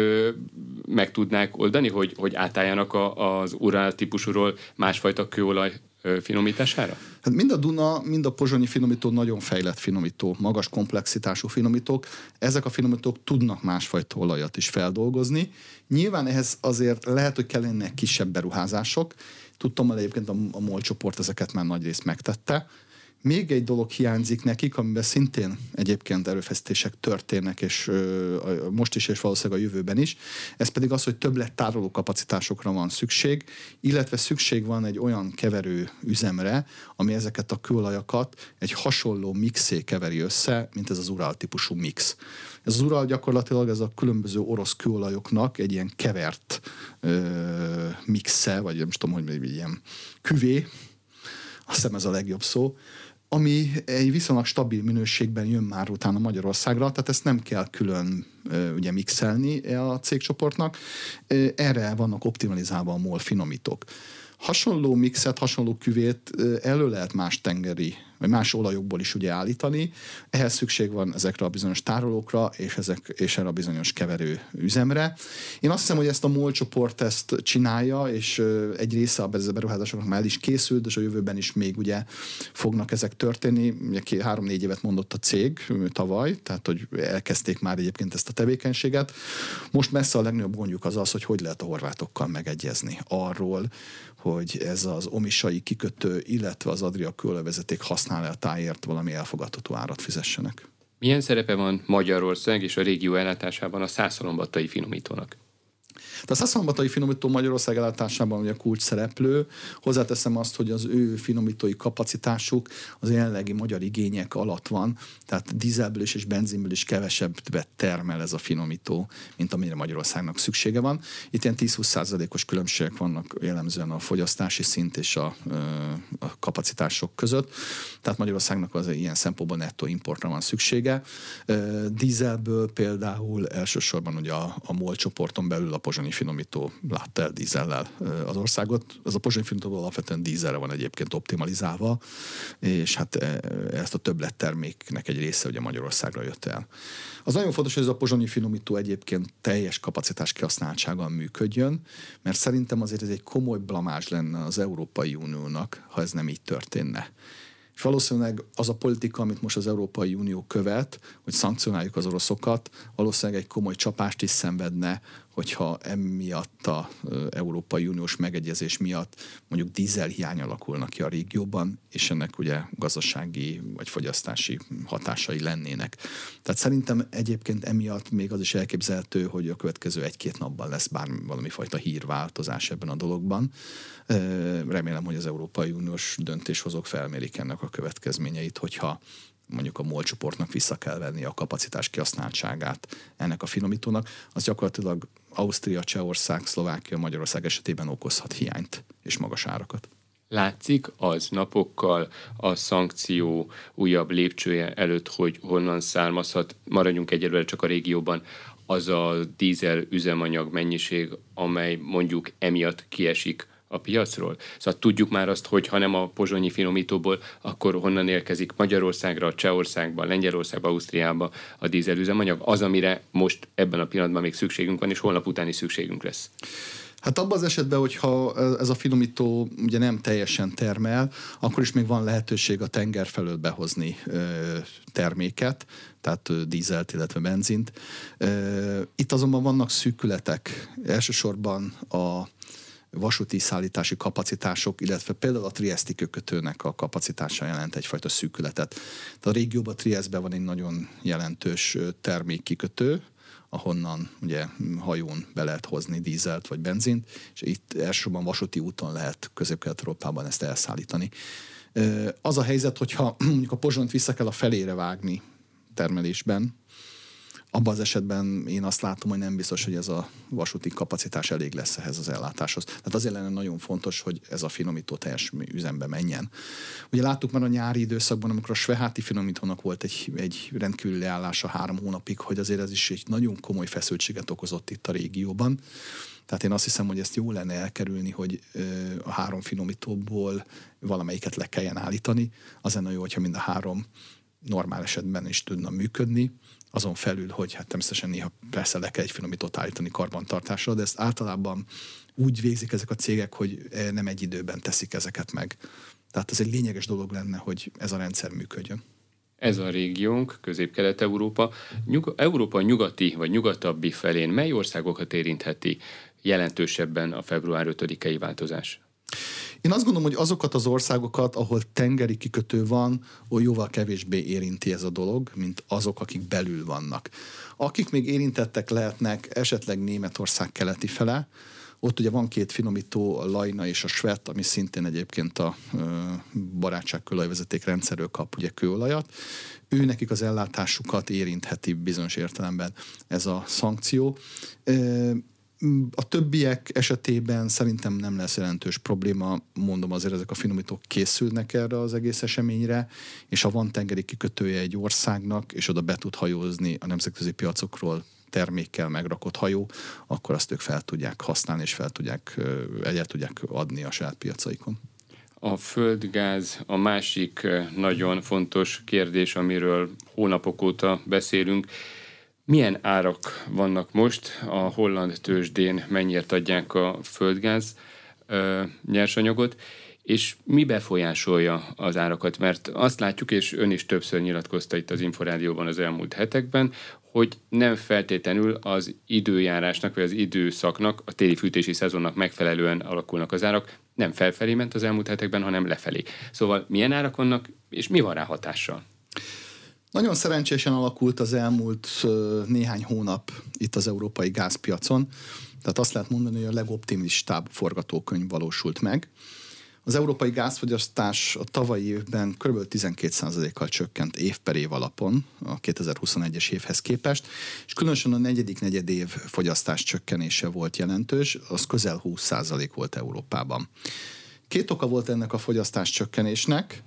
meg tudnák oldani, hogy, hogy átálljanak a, az urál típusúról másfajta kőolaj finomítására? Hát mind a Duna, mind a pozsonyi finomító nagyon fejlett finomító, magas komplexitású finomítók. Ezek a finomítók tudnak másfajta olajat is feldolgozni. Nyilván ehhez azért lehet, hogy kellenek kisebb beruházások. Tudtam, hogy egyébként a, a MOL csoport ezeket már nagy részt megtette még egy dolog hiányzik nekik, amiben szintén egyébként erőfeszítések történnek, és most is, és valószínűleg a jövőben is. Ez pedig az, hogy többlet tároló kapacitásokra van szükség, illetve szükség van egy olyan keverő üzemre, ami ezeket a kőolajakat egy hasonló mixé keveri össze, mint ez az Ural típusú mix. Ez az Ural gyakorlatilag ez a különböző orosz kőolajoknak egy ilyen kevert ö, mixe, vagy nem tudom, hogy egy ilyen küvé, azt hiszem ez a legjobb szó, ami egy viszonylag stabil minőségben jön már utána Magyarországra, tehát ezt nem kell külön ugye mixelni a cégcsoportnak. Erre vannak optimalizálva a MOL finomítók. Hasonló mixet, hasonló küvét elő lehet más tengeri vagy más olajokból is ugye állítani. Ehhez szükség van ezekre a bizonyos tárolókra, és, ezek, és erre a bizonyos keverő üzemre. Én azt hiszem, hogy ezt a MOL csoport ezt csinálja, és egy része a beruházásoknak már el is készült, és a jövőben is még ugye fognak ezek történni. Három-négy évet mondott a cég tavaly, tehát hogy elkezdték már egyébként ezt a tevékenységet. Most messze a legnagyobb gondjuk az az, hogy hogy lehet a horvátokkal megegyezni arról, hogy ez az omisai kikötő, illetve az Adria kőolajvezeték használatáért valami elfogadható árat fizessenek. Milyen szerepe van Magyarország és a régió ellátásában a szászalombattai finomítónak? De a szaszambatai finomító Magyarország ellátásában ugye kulcs szereplő. Hozzáteszem azt, hogy az ő finomítói kapacitásuk az jelenlegi magyar igények alatt van, tehát dízelből is és benzinből is kevesebbet termel ez a finomító, mint amire Magyarországnak szüksége van. Itt ilyen 10-20 százalékos különbségek vannak jellemzően a fogyasztási szint és a, a kapacitások között. Tehát Magyarországnak az ilyen szempontból nettó importra van szüksége. Dízelből például elsősorban ugye a, a MOL csoporton belül a pozsonyi pozsonyi finomító látta el dízellel az országot. Ez a pozsonyi finomító alapvetően dízelre van egyébként optimalizálva, és hát ezt a többletterméknek egy része ugye Magyarországra jött el. Az nagyon fontos, hogy ez a pozsonyi finomító egyébként teljes kapacitás kihasználtsággal működjön, mert szerintem azért ez egy komoly blamás lenne az Európai Uniónak, ha ez nem így történne. És valószínűleg az a politika, amit most az Európai Unió követ, hogy szankcionáljuk az oroszokat, valószínűleg egy komoly csapást is szenvedne hogyha emiatt a Európai Uniós megegyezés miatt mondjuk dízelhiány alakulnak ki a régióban, és ennek ugye gazdasági vagy fogyasztási hatásai lennének. Tehát szerintem egyébként emiatt még az is elképzelhető, hogy a következő egy-két napban lesz bármi valami fajta hírváltozás ebben a dologban. Remélem, hogy az Európai Uniós döntéshozók felmérik ennek a következményeit, hogyha mondjuk a MOL csoportnak vissza kell venni a kapacitás kihasználtságát ennek a finomítónak, az gyakorlatilag Ausztria, Csehország, Szlovákia, Magyarország esetében okozhat hiányt és magas árakat. Látszik az napokkal a szankció újabb lépcsője előtt, hogy honnan származhat, maradjunk egyelőre csak a régióban, az a dízel üzemanyag mennyiség, amely mondjuk emiatt kiesik a piacról? Szóval tudjuk már azt, hogy ha nem a pozsonyi finomítóból, akkor honnan érkezik Magyarországra, Csehországba, Lengyelországba, Ausztriába a dízelüzemanyag, az, amire most ebben a pillanatban még szükségünk van, és holnap után is szükségünk lesz. Hát abban az esetben, hogyha ez a finomító ugye nem teljesen termel, akkor is még van lehetőség a tenger felől behozni terméket, tehát dízelt, illetve benzint. Itt azonban vannak szűkületek. Elsősorban a vasúti szállítási kapacitások, illetve például a Triesti kökötőnek a kapacitása jelent egyfajta szűkületet. De a régióban Triestben van egy nagyon jelentős termékkikötő, ahonnan ugye hajón be lehet hozni dízelt vagy benzint, és itt elsősorban vasúti úton lehet közép-kelet-európában ezt elszállítani. Az a helyzet, hogyha *clears throat* mondjuk a pozsont vissza kell a felére vágni termelésben, abban az esetben én azt látom, hogy nem biztos, hogy ez a vasúti kapacitás elég lesz ehhez az ellátáshoz. Tehát azért lenne nagyon fontos, hogy ez a finomító teljes üzembe menjen. Ugye láttuk már a nyári időszakban, amikor a Sveháti finomítónak volt egy, egy rendkívüli állása három hónapig, hogy azért ez is egy nagyon komoly feszültséget okozott itt a régióban. Tehát én azt hiszem, hogy ezt jó lenne elkerülni, hogy a három finomítóból valamelyiket le kelljen állítani. Az lenne jó, hogyha mind a három normál esetben is tudna működni azon felül, hogy hát természetesen néha persze le kell egy finomítót állítani karbantartásra, de ezt általában úgy végzik ezek a cégek, hogy eh, nem egy időben teszik ezeket meg. Tehát ez egy lényeges dolog lenne, hogy ez a rendszer működjön. Ez a régiónk, Közép-Kelet-Európa. Nyug- Európa nyugati vagy nyugatabbi felén mely országokat érintheti jelentősebben a február 5-i változás? Én azt gondolom, hogy azokat az országokat, ahol tengeri kikötő van, ahol jóval kevésbé érinti ez a dolog, mint azok, akik belül vannak. Akik még érintettek lehetnek, esetleg Németország keleti fele, ott ugye van két finomító, a Lajna és a Svet, ami szintén egyébként a barátság kőolajvezeték rendszerről kap ugye kőolajat. Ő nekik az ellátásukat érintheti bizonyos értelemben ez a szankció. A többiek esetében szerintem nem lesz jelentős probléma, mondom azért ezek a finomítók készülnek erre az egész eseményre, és ha van tengeri kikötője egy országnak, és oda be tud hajózni a nemzetközi piacokról termékkel megrakott hajó, akkor azt ők fel tudják használni, és fel tudják, egyet tudják adni a saját piacaikon. A földgáz a másik nagyon fontos kérdés, amiről hónapok óta beszélünk. Milyen árak vannak most a holland tőzsdén, mennyire adják a földgáz nyersanyagot, és mi befolyásolja az árakat? Mert azt látjuk, és ön is többször nyilatkozta itt az Inforádióban az elmúlt hetekben, hogy nem feltétlenül az időjárásnak, vagy az időszaknak, a téli fűtési szezonnak megfelelően alakulnak az árak, nem felfelé ment az elmúlt hetekben, hanem lefelé. Szóval milyen árak vannak, és mi van rá hatással? Nagyon szerencsésen alakult az elmúlt néhány hónap itt az európai gázpiacon. Tehát azt lehet mondani, hogy a legoptimistább forgatókönyv valósult meg. Az európai gázfogyasztás a tavalyi évben kb. 12%-kal csökkent év per év alapon a 2021-es évhez képest, és különösen a negyedik negyed év fogyasztás csökkenése volt jelentős, az közel 20% volt Európában. Két oka volt ennek a fogyasztás csökkenésnek.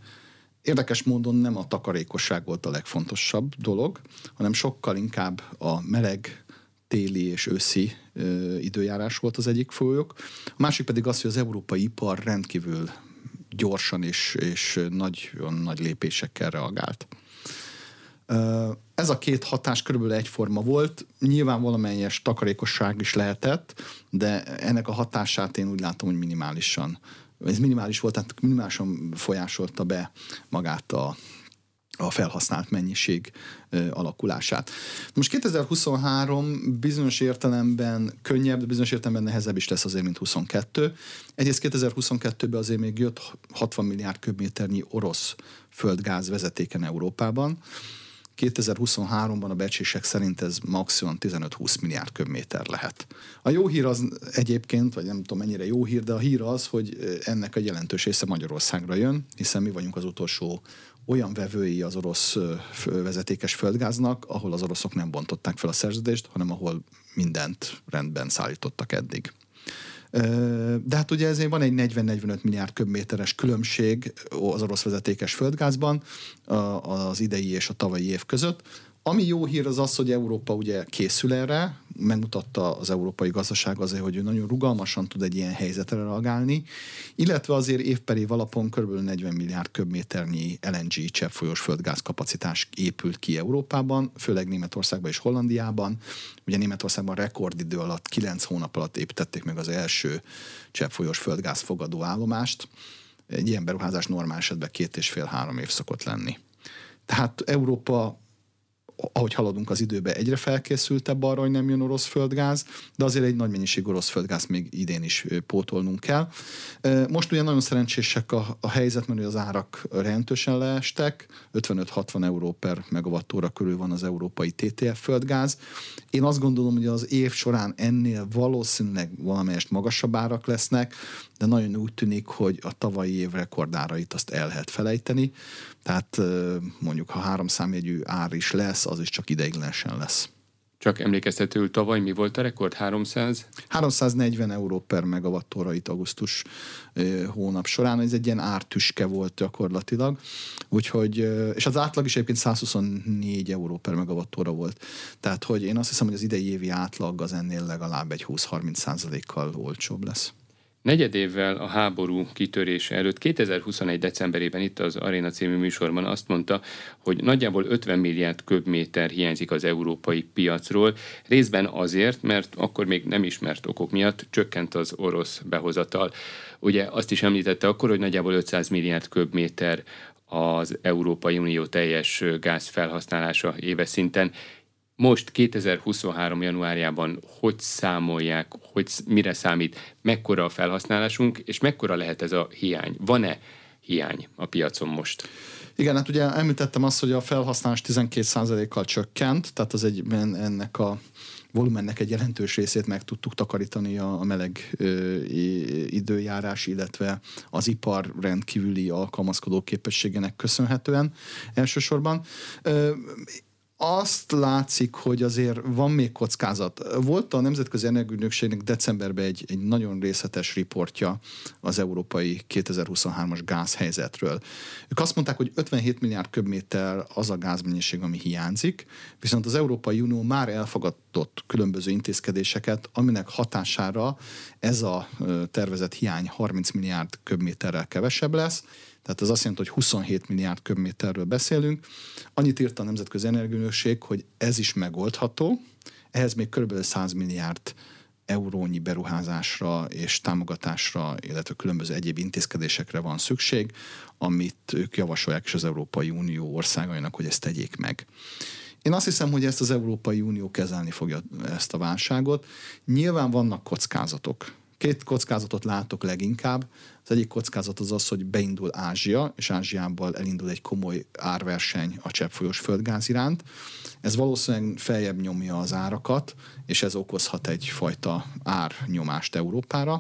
Érdekes módon nem a takarékosság volt a legfontosabb dolog, hanem sokkal inkább a meleg téli és őszi ö, időjárás volt az egyik folyók. A másik pedig az, hogy az európai ipar rendkívül gyorsan és, és nagy, nagy lépésekkel reagált. Ez a két hatás körülbelül egyforma volt. Nyilván valamelyes takarékosság is lehetett, de ennek a hatását én úgy látom, hogy minimálisan. Ez minimális volt, tehát minimálisan folyásolta be magát a, a felhasznált mennyiség alakulását. Most 2023 bizonyos értelemben könnyebb, de bizonyos értelemben nehezebb is lesz azért, mint 22. Egyrészt 2022-ben azért még jött 60 milliárd köbméternyi orosz földgáz vezetéken Európában. 2023-ban a becsések szerint ez maximum 15-20 milliárd köbméter lehet. A jó hír az egyébként, vagy nem tudom mennyire jó hír, de a hír az, hogy ennek a jelentős része Magyarországra jön, hiszen mi vagyunk az utolsó olyan vevői az orosz vezetékes földgáznak, ahol az oroszok nem bontották fel a szerződést, hanem ahol mindent rendben szállítottak eddig. De hát ugye ezért van egy 40-45 milliárd köbméteres különbség az orosz vezetékes földgázban az idei és a tavalyi év között, ami jó hír az az, hogy Európa ugye készül erre, megmutatta az európai gazdaság azért, hogy ő nagyon rugalmasan tud egy ilyen helyzetre reagálni, illetve azért év per év alapon kb. 40 milliárd köbméternyi LNG cseppfolyós földgáz kapacitás épült ki Európában, főleg Németországban és Hollandiában. Ugye Németországban rekordidő alatt, 9 hónap alatt építették meg az első cseppfolyós földgáz fogadó állomást. Egy ilyen beruházás normál esetben két és fél-három év szokott lenni. Tehát Európa ahogy haladunk az időbe, egyre felkészültebb arra, hogy nem jön orosz földgáz, de azért egy nagy mennyiség orosz földgáz még idén is pótolnunk kell. Most ugye nagyon szerencsések a, a helyzet, mert az árak rendősen leestek, 55-60 euró per megawattóra körül van az európai TTF földgáz. Én azt gondolom, hogy az év során ennél valószínűleg valamelyest magasabb árak lesznek, de nagyon úgy tűnik, hogy a tavalyi év rekordárait azt el lehet felejteni. Tehát mondjuk, ha három számjegyű ár is lesz, az is csak ideiglenesen lesz. Csak emlékeztetőül tavaly mi volt a rekord? 300? 340 euró per megawattóra itt augusztus hónap során. Ez egy ilyen ártüske volt gyakorlatilag. Úgyhogy, és az átlag is egyébként 124 euró per megawattóra volt. Tehát, hogy én azt hiszem, hogy az idei évi átlag az ennél legalább egy 20-30 százalékkal olcsóbb lesz. Negyed évvel a háború kitörése előtt 2021. decemberében itt az Arena című műsorban azt mondta, hogy nagyjából 50 milliárd köbméter hiányzik az európai piacról, részben azért, mert akkor még nem ismert okok miatt csökkent az orosz behozatal. Ugye azt is említette akkor, hogy nagyjából 500 milliárd köbméter az Európai Unió teljes gáz felhasználása éves szinten. Most 2023. januárjában hogy számolják, hogy mire számít, mekkora a felhasználásunk, és mekkora lehet ez a hiány? Van-e hiány a piacon most? Igen, hát ugye említettem azt, hogy a felhasználás 12%-kal csökkent, tehát az egy, ennek a volumennek egy jelentős részét meg tudtuk takarítani a, a meleg ö, időjárás, illetve az ipar rendkívüli alkalmazkodó képességének köszönhetően elsősorban. Ö, azt látszik, hogy azért van még kockázat. Volt a Nemzetközi Energiaügynökségnek decemberben egy, egy nagyon részletes riportja az európai 2023-as gázhelyzetről. Ők azt mondták, hogy 57 milliárd köbméter az a gázmennyiség, ami hiányzik, viszont az Európai Unió már elfogadott különböző intézkedéseket, aminek hatására ez a tervezett hiány 30 milliárd köbméterrel kevesebb lesz, tehát ez azt jelenti, hogy 27 milliárd köbméterről beszélünk. Annyit írt a Nemzetközi Energiőnökség, hogy ez is megoldható, ehhez még kb. 100 milliárd eurónyi beruházásra és támogatásra, illetve különböző egyéb intézkedésekre van szükség, amit ők javasolják is az Európai Unió országainak, hogy ezt tegyék meg. Én azt hiszem, hogy ezt az Európai Unió kezelni fogja ezt a válságot. Nyilván vannak kockázatok. Két kockázatot látok leginkább. Az egyik kockázat az az, hogy beindul Ázsia, és Ázsiából elindul egy komoly árverseny a cseppfolyós földgáz iránt. Ez valószínűleg feljebb nyomja az árakat, és ez okozhat egyfajta árnyomást Európára.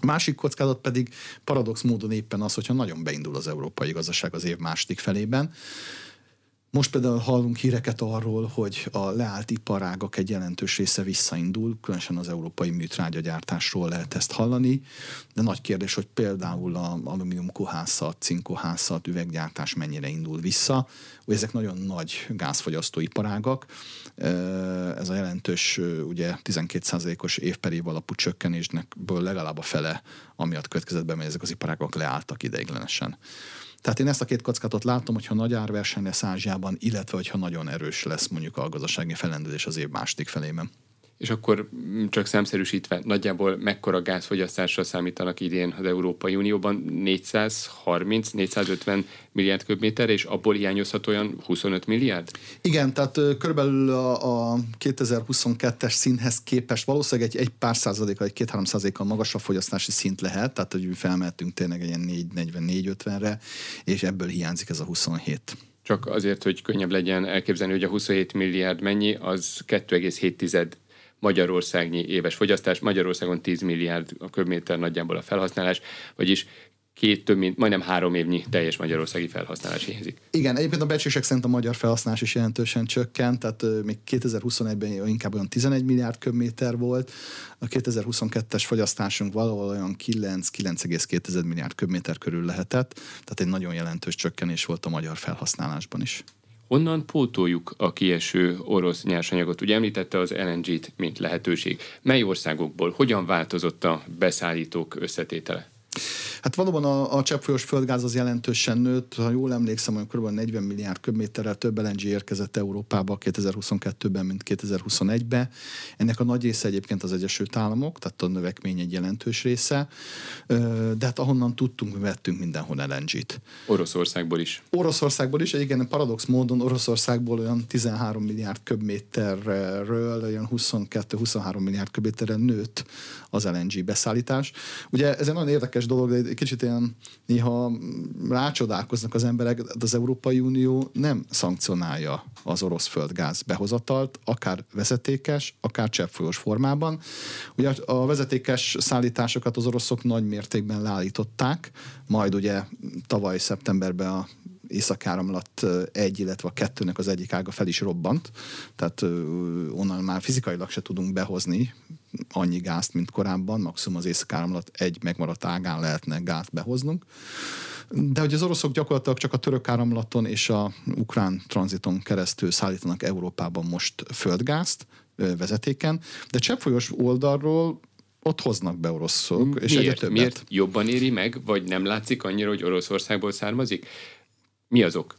A másik kockázat pedig paradox módon éppen az, hogyha nagyon beindul az európai gazdaság az év második felében, most például hallunk híreket arról, hogy a leállt iparágak egy jelentős része visszaindul, különösen az európai műtrágyagyártásról lehet ezt hallani, de nagy kérdés, hogy például a alumíniumkohászat, cinkkohászat, üveggyártás mennyire indul vissza, hogy ezek nagyon nagy gázfogyasztó iparágak. Ez a jelentős, ugye 12%-os évperév alapú csökkenésnekből legalább a fele, amiatt következett be, mert ezek az iparágak leálltak ideiglenesen. Tehát én ezt a két kockátot látom, hogyha nagy árverseny lesz Ázsiában, illetve hogyha nagyon erős lesz mondjuk a gazdasági felendülés az év második felében. És akkor mm, csak számszerűsítve, nagyjából mekkora gázfogyasztásra számítanak idén az Európai Unióban? 430-450 milliárd köbméter, és abból hiányozhat olyan 25 milliárd? Igen, tehát körülbelül a, a 2022-es színhez képest valószínűleg egy, egy pár százaléka, egy két-három százaléka magasabb fogyasztási szint lehet, tehát hogy felmehetünk tényleg egy ilyen 4-40-4-50-re, és ebből hiányzik ez a 27 csak azért, hogy könnyebb legyen elképzelni, hogy a 27 milliárd mennyi, az 2,7 Magyarországnyi éves fogyasztás, Magyarországon 10 milliárd a köbméter nagyjából a felhasználás, vagyis két, több mint majdnem három évnyi teljes magyarországi felhasználás hiányzik. Igen, egyébként a becsések szerint a magyar felhasználás is jelentősen csökkent, tehát még 2021-ben inkább olyan 11 milliárd köbméter volt, a 2022-es fogyasztásunk valahol olyan 9-9,2 milliárd köbméter körül lehetett, tehát egy nagyon jelentős csökkenés volt a magyar felhasználásban is. Honnan pótoljuk a kieső orosz nyersanyagot? Ugye említette az LNG-t, mint lehetőség. Mely országokból? Hogyan változott a beszállítók összetétele? Hát valóban a, a cseppfolyós földgáz az jelentősen nőtt. Ha jól emlékszem, olyan kb. 40 milliárd köbméterrel több LNG érkezett Európába 2022-ben, mint 2021-ben. Ennek a nagy része egyébként az Egyesült Államok, tehát a növekmény egy jelentős része. De hát ahonnan tudtunk, mi vettünk mindenhol LNG-t. Oroszországból is. Oroszországból is, igen, paradox módon Oroszországból olyan 13 milliárd köbméterről, olyan 22-23 milliárd köbméterre nőtt az LNG beszállítás. Ugye ez egy nagyon érdekes dolog, de egy kicsit ilyen néha rácsodálkoznak az emberek, az Európai Unió nem szankcionálja az orosz földgáz behozatalt, akár vezetékes, akár cseppfolyós formában. Ugye a vezetékes szállításokat az oroszok nagy mértékben leállították, majd ugye tavaly szeptemberben a északáramlat egy, illetve a kettőnek az egyik ága fel is robbant, tehát onnan már fizikailag se tudunk behozni annyi gázt, mint korábban, maximum az északáramlat egy megmaradt ágán lehetne gázt behoznunk. De hogy az oroszok gyakorlatilag csak a török áramlaton és a ukrán tranziton keresztül szállítanak Európában most földgázt vezetéken, de cseppfolyós oldalról ott hoznak be oroszok. És miért? miért jobban éri meg, vagy nem látszik annyira, hogy Oroszországból származik? Mi azok?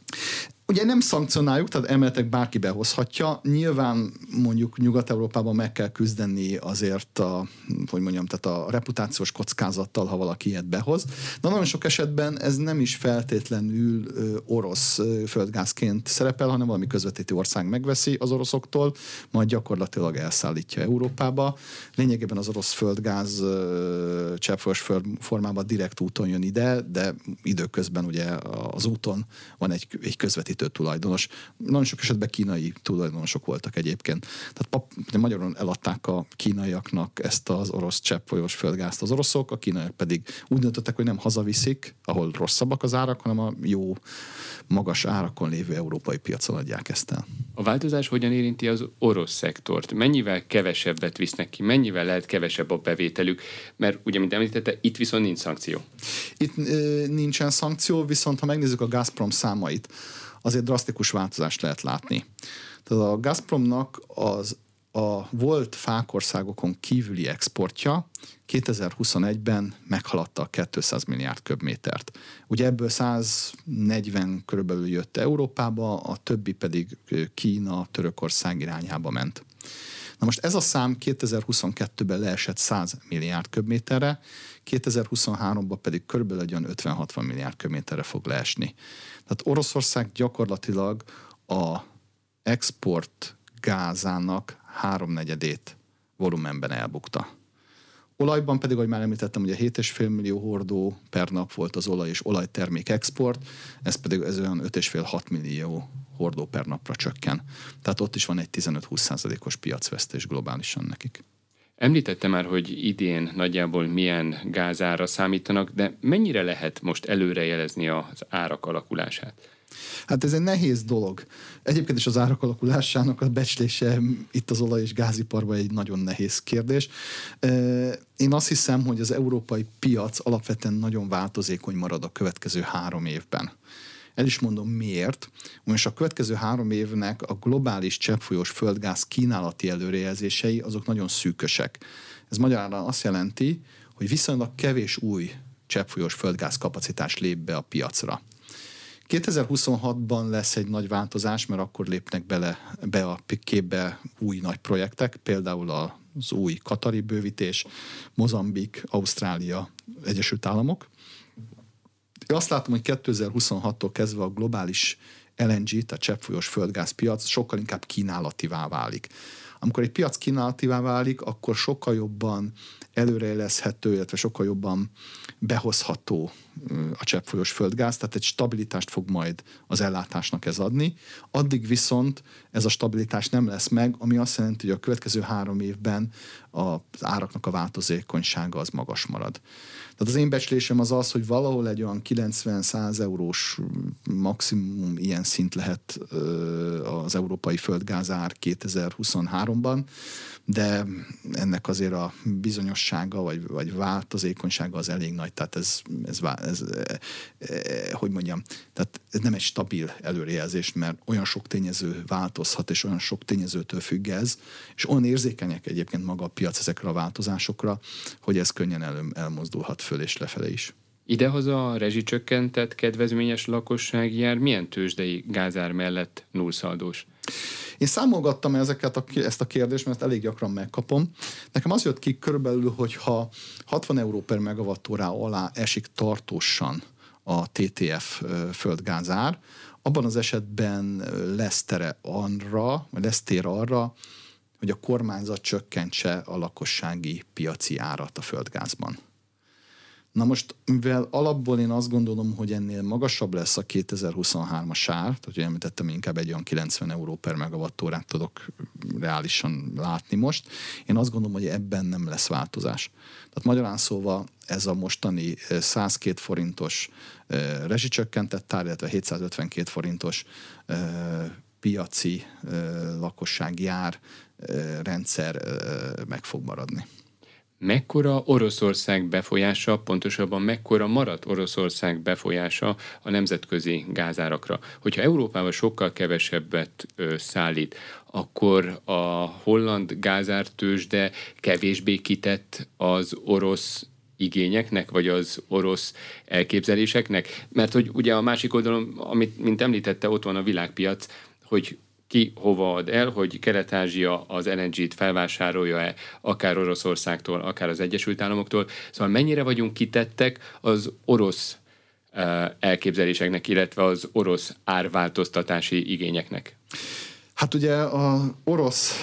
Ugye nem szankcionáljuk, tehát emeltek bárki behozhatja. Nyilván mondjuk Nyugat-Európában meg kell küzdeni azért a, hogy mondjam, tehát a reputációs kockázattal, ha valaki ilyet behoz. De nagyon sok esetben ez nem is feltétlenül orosz földgázként szerepel, hanem valami közvetítő ország megveszi az oroszoktól, majd gyakorlatilag elszállítja Európába. Lényegében az orosz földgáz föld formában direkt úton jön ide, de időközben ugye az úton van egy, egy közvetítő alapító tulajdonos. Nagyon sok esetben kínai tulajdonosok voltak egyébként. Tehát pap, magyarul eladták a kínaiaknak ezt az orosz cseppfolyós földgázt az oroszok, a kínaiak pedig úgy döntöttek, hogy nem hazaviszik, ahol rosszabbak az árak, hanem a jó, magas árakon lévő európai piacon adják ezt el. A változás hogyan érinti az orosz szektort? Mennyivel kevesebbet visznek ki? Mennyivel lehet kevesebb a bevételük? Mert ugye, mint említette, itt viszont nincs szankció. Itt ö, nincsen szankció, viszont ha megnézzük a Gazprom számait, azért drasztikus változást lehet látni. Tehát a Gazpromnak az a volt fákországokon kívüli exportja 2021-ben meghaladta a 200 milliárd köbmétert. Ugye ebből 140 körülbelül jött Európába, a többi pedig Kína, Törökország irányába ment. Na most ez a szám 2022-ben leesett 100 milliárd köbméterre, 2023-ban pedig körülbelül olyan 50-60 milliárd köbméterre fog leesni. Tehát Oroszország gyakorlatilag a export gázának háromnegyedét volumenben elbukta. Olajban pedig, ahogy már említettem, ugye 7,5 millió hordó per nap volt az olaj és olajtermék export, ez pedig ez olyan 5,5-6 millió hordó per napra csökken. Tehát ott is van egy 15-20 százalékos piacvesztés globálisan nekik. Említette már, hogy idén nagyjából milyen gázára számítanak, de mennyire lehet most előrejelezni az árak alakulását? Hát ez egy nehéz dolog. Egyébként is az árak alakulásának a becslése itt az olaj- és gáziparban egy nagyon nehéz kérdés. Én azt hiszem, hogy az európai piac alapvetően nagyon változékony marad a következő három évben. El is mondom miért. Most a következő három évnek a globális cseppfolyós földgáz kínálati előrejelzései azok nagyon szűkösek. Ez magyarán azt jelenti, hogy viszonylag kevés új cseppfolyós földgáz kapacitás lép be a piacra. 2026-ban lesz egy nagy változás, mert akkor lépnek bele be a képbe új nagy projektek, például az új Katari bővítés, Mozambik, Ausztrália, Egyesült Államok. Én azt látom, hogy 2026-tól kezdve a globális LNG, tehát cseppfolyós földgázpiac sokkal inkább kínálativá válik. Amikor egy piac kínálativá válik, akkor sokkal jobban előrejelezhető, illetve sokkal jobban behozható a cseppfolyós földgáz, tehát egy stabilitást fog majd az ellátásnak ez adni. Addig viszont ez a stabilitás nem lesz meg, ami azt jelenti, hogy a következő három évben az áraknak a változékonysága az magas marad. Tehát az én becslésem az az, hogy valahol egy olyan 90-100 eurós maximum ilyen szint lehet az európai földgázár 2023-ban, de ennek azért a bizonyossága vagy, vagy változékonysága az elég nagy, tehát ez, ez, ez, ez hogy mondjam, tehát ez nem egy stabil előrejelzés, mert olyan sok tényező változhat, és olyan sok tényezőtől függ ez, és olyan érzékenyek egyébként maga a piac ezekre a változásokra, hogy ez könnyen el, elmozdulhat föl és lefele is. Idehaza a rezsicsökkentett kedvezményes lakosság jár milyen tőzsdei gázár mellett nullszaldós? Én számolgattam ezeket a, ezt a kérdést, mert ezt elég gyakran megkapom. Nekem az jött ki körülbelül, hogy ha 60 euró per megawattórá alá esik tartósan a TTF földgázár, abban az esetben lesz tere arra, vagy lesz tér arra, hogy a kormányzat csökkentse a lakossági piaci árat a földgázban. Na most, mivel alapból én azt gondolom, hogy ennél magasabb lesz a 2023-as ár, tehát hogy említettem, inkább egy olyan 90 euró per megawattórát tudok reálisan látni most, én azt gondolom, hogy ebben nem lesz változás. Tehát magyarán szóval ez a mostani 102 forintos rezsicsökkentett ár, illetve 752 forintos piaci lakossági ár rendszer meg fog maradni mekkora Oroszország befolyása, pontosabban mekkora maradt Oroszország befolyása a nemzetközi gázárakra. Hogyha Európában sokkal kevesebbet ö, szállít, akkor a holland gázártősde kevésbé kitett az orosz igényeknek, vagy az orosz elképzeléseknek? Mert hogy ugye a másik oldalon, amit, mint említette, ott van a világpiac, hogy ki hova ad el, hogy Kelet-Ázsia az LNG-t felvásárolja-e akár Oroszországtól, akár az Egyesült Államoktól. Szóval mennyire vagyunk kitettek az orosz eh, elképzeléseknek, illetve az orosz árváltoztatási igényeknek? Hát ugye az orosz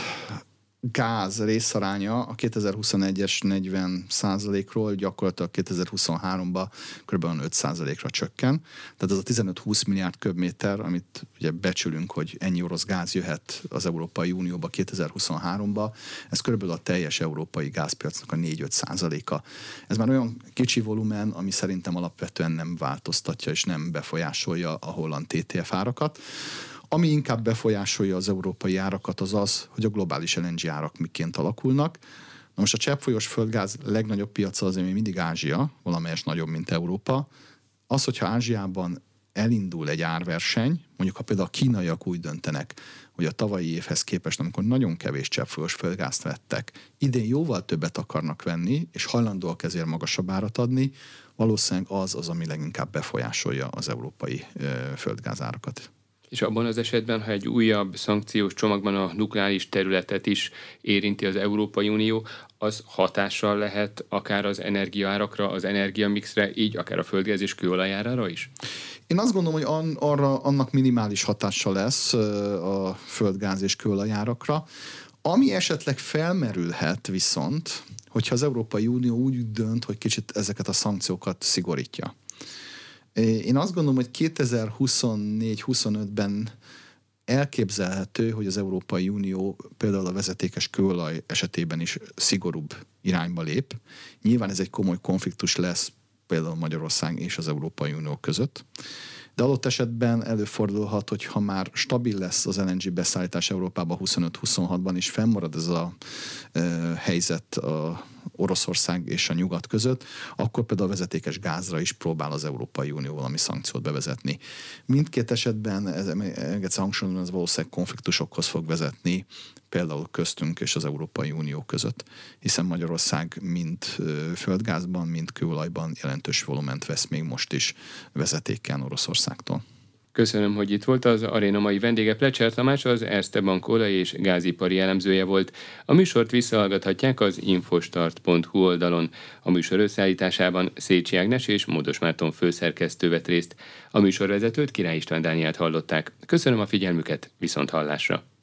gáz részaránya a 2021-es 40% ról gyakorlatilag 2023-ban kb. 5% ra csökken. Tehát ez a 15-20 milliárd köbméter, amit ugye becsülünk, hogy ennyi orosz gáz jöhet az Európai Unióba 2023-ba, ez kb. a teljes európai gázpiacnak a 4-5% a Ez már olyan kicsi volumen, ami szerintem alapvetően nem változtatja és nem befolyásolja a holland TTF árakat. Ami inkább befolyásolja az európai árakat az az, hogy a globális LNG árak miként alakulnak. Na most a cseppfolyós földgáz legnagyobb piaca azért még mindig Ázsia, valamelyes nagyobb, mint Európa. Az, hogyha Ázsiában elindul egy árverseny, mondjuk ha például a kínaiak úgy döntenek, hogy a tavalyi évhez képest, amikor nagyon kevés cseppfolyós földgázt vettek, idén jóval többet akarnak venni, és hajlandóak ezért magasabb árat adni, valószínűleg az az, ami leginkább befolyásolja az európai földgázárakat. És abban az esetben, ha egy újabb szankciós csomagban a nukleáris területet is érinti az Európai Unió, az hatással lehet akár az energiaárakra, az energiamixre, így akár a földgáz és kőolajára is? Én azt gondolom, hogy an, arra annak minimális hatása lesz a földgáz és kőolajárakra. Ami esetleg felmerülhet viszont, hogyha az Európai Unió úgy dönt, hogy kicsit ezeket a szankciókat szigorítja. Én azt gondolom, hogy 2024-25-ben elképzelhető, hogy az Európai Unió például a vezetékes kőolaj esetében is szigorúbb irányba lép. Nyilván ez egy komoly konfliktus lesz például Magyarország és az Európai Unió között. De adott esetben előfordulhat, hogy ha már stabil lesz az LNG beszállítás Európában 25-26-ban, és fennmarad ez a e, helyzet a Oroszország és a nyugat között, akkor például a vezetékes gázra is próbál az Európai Unió valami szankciót bevezetni. Mindkét esetben, ez, engedsz hangsúlyozom, ez valószínűleg konfliktusokhoz fog vezetni, például köztünk és az Európai Unió között, hiszen Magyarország mind földgázban, mind kőolajban jelentős volument vesz még most is vezetéken Oroszországtól. Köszönöm, hogy itt volt az aréna mai vendége. Plecser Tamás az Erste Bank olaj és gázipari elemzője volt. A műsort visszahallgathatják az infostart.hu oldalon. A műsor összeállításában Szécsi Ágnes és Módos Márton főszerkesztő vett részt. A műsorvezetőt Király István Dániát hallották. Köszönöm a figyelmüket, viszont hallásra!